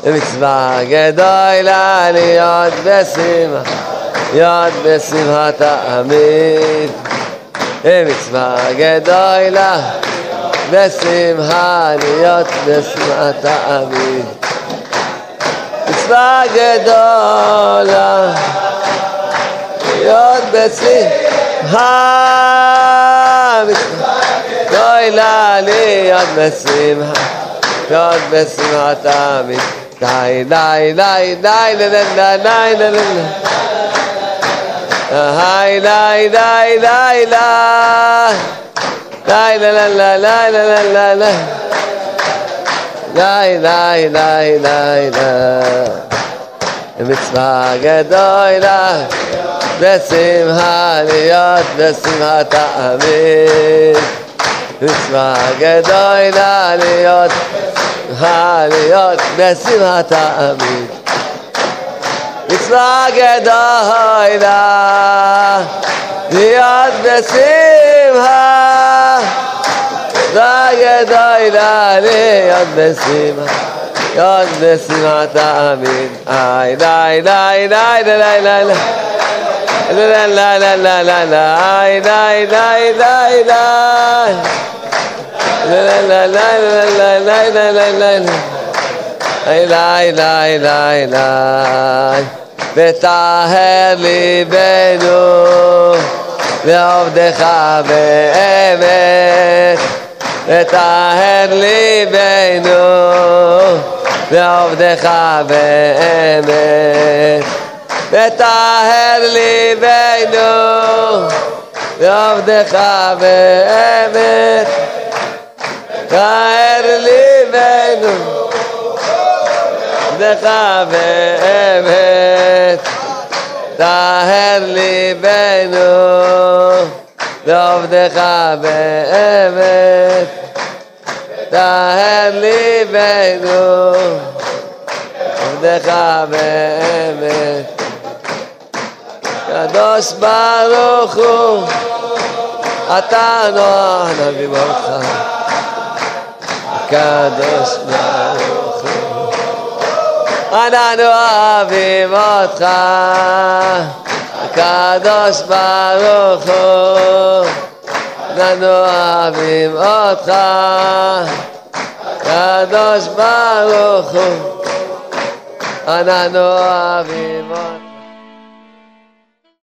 לי מצווה גדולה להיות בשמחה יד בשמחת העמית, מצווה גדולה, בשמחה להיות בשמחת העמית. מצווה גדולה, להיות בשמחה, גדולה להיות בשמחה, להיות בשמחת העמית. די, די, די, די, די, די, די, די, די, Hai lai lai lai la. Lai la la la la la la la. Lai lai lai lai la. מצווה גדולה בשמחה להיות בשמחת העמים מצווה גדולה להיות בשמחת העמים מצווה גדולה, להיות בשמחה. מצווה גדולה, להיות בשמחה. להיות בשמחה תמיד. איי, די, די, די, די, די, די, די. לה לה לה לה לה לה די די די די די לה לה לה לה לה לה לה לה לה לה לה לה לה וטהר ליבנו לעובדך באמת. וטהר ליבנו לעובדך באמת. וטהר ליבנו לעובדך באמת. טהר ליבנו עבדך באמת, טהר ליבנו, ועובדך באמת, טהר ליבנו, עבדך באמת. קדוש ברוך הוא, אתה נוח נביא ברכה. הקדוש ברוך. אנחנו אוהבים אותך, הקדוש ברוך הוא. אנחנו אוהבים אותך, הקדוש ברוך הוא. אנחנו אוהבים אותך.